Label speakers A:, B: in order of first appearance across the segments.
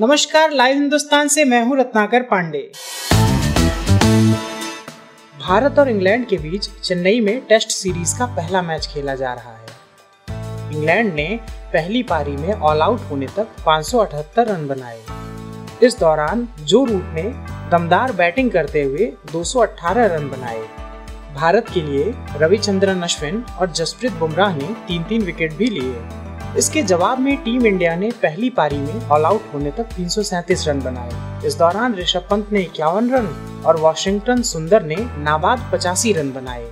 A: नमस्कार, लाइव हिंदुस्तान से मैं हूँ रत्नाकर पांडे। भारत और इंग्लैंड के बीच चेन्नई में टेस्ट सीरीज़ का पहला मैच खेला जा रहा है। इंग्लैंड ने पहली पारी में ऑल आउट होने तक 578 रन बनाए। इस दौरान जो रूट ने दमदार बैटिंग करते हुए 218 रन बनाए। भारत के लिए रविचंद्रन अश्विन और जसप्रीत बुमराह ने तीन तीन विकेट भी लिए। इसके जवाब में टीम इंडिया ने पहली पारी में ऑल आउट होने तक तीन सौ सैंतीस रन बनाए। इस दौरान ऋषभ पंत ने इक्यावन रन और वॉशिंगटन सुंदर ने नाबाद पचासी रन बनाए।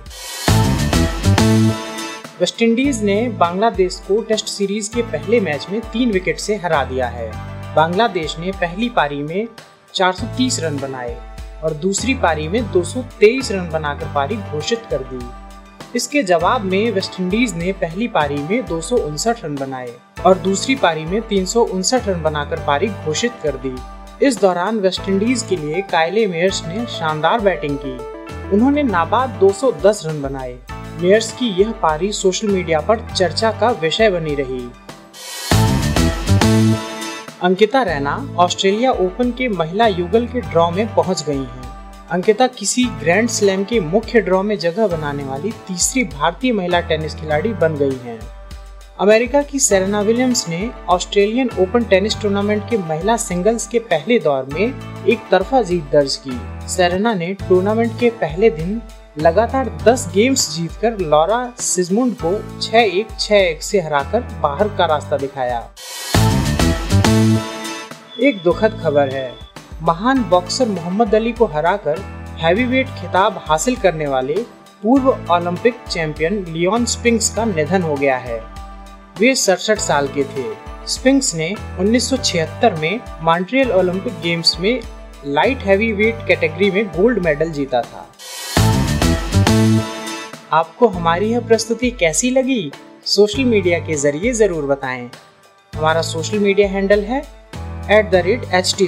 A: वेस्टइंडीज ने बांग्लादेश को टेस्ट सीरीज़ के पहले मैच में तीन विकेट से हरा दिया है। बांग्लादेश ने पहली पारी में 430 रन बनाए और दूसरी पारी में 223 रन बनाकर पारी घोषित कर दी। इसके जवाब में वेस्टइंडीज ने पहली पारी में दो सौ उनसठ रन बनाए और दूसरी पारी में तीन सौ उनसठ रन बनाकर पारी घोषित कर दी। इस दौरान वेस्टइंडीज के लिए कायले मेयर्स ने शानदार बैटिंग की। उन्होंने नाबाद 210 रन बनाए। मेयर्स की यह पारी सोशल मीडिया पर चर्चा का विषय बनी रही। अंकिता रैना ऑस्ट्रेलिया ओपन के महिला युगल के ड्रॉ में पहुँच गई हैं। अंकिता किसी ग्रैंड स्लैम के मुख्य ड्रॉ में जगह बनाने वाली तीसरी भारतीय महिला टेनिस खिलाड़ी बन गई हैं। अमेरिका की सेरेना विलियम्स ने ऑस्ट्रेलियन ओपन टेनिस टूर्नामेंट के महिला सिंगल्स के पहले दौर में एक तरफा जीत दर्ज की सेरेना ने टूर्नामेंट के पहले दिन लगातार 10 गेम्स जीतकर लॉरा सिजमुंड को 6-1, 6-1 से हराकर बाहर का रास्ता दिखाया एक दुखद खबर है महान बॉक्सर मोहम्मद अली को हराकर हैवीवेट खिताब हासिल करने वाले पूर्व ओलंपिक चैंपियन लियोन स्पिंक्स का निधन हो गया है। वे सड़सठ साल के थे। स्पिंक्स ने 1976 में मॉन्ट्रियल ओलंपिक गेम्स में लाइट हैवीवेट कैटेगरी में गोल्ड मेडल जीता था। आपको हमारी यह प्रस्तुति कैसी लगी? सोशल मीडिया के ज़रिए ज़रूर बताएँ। हमारा सोशल मीडिया हैंडल है at the rate H T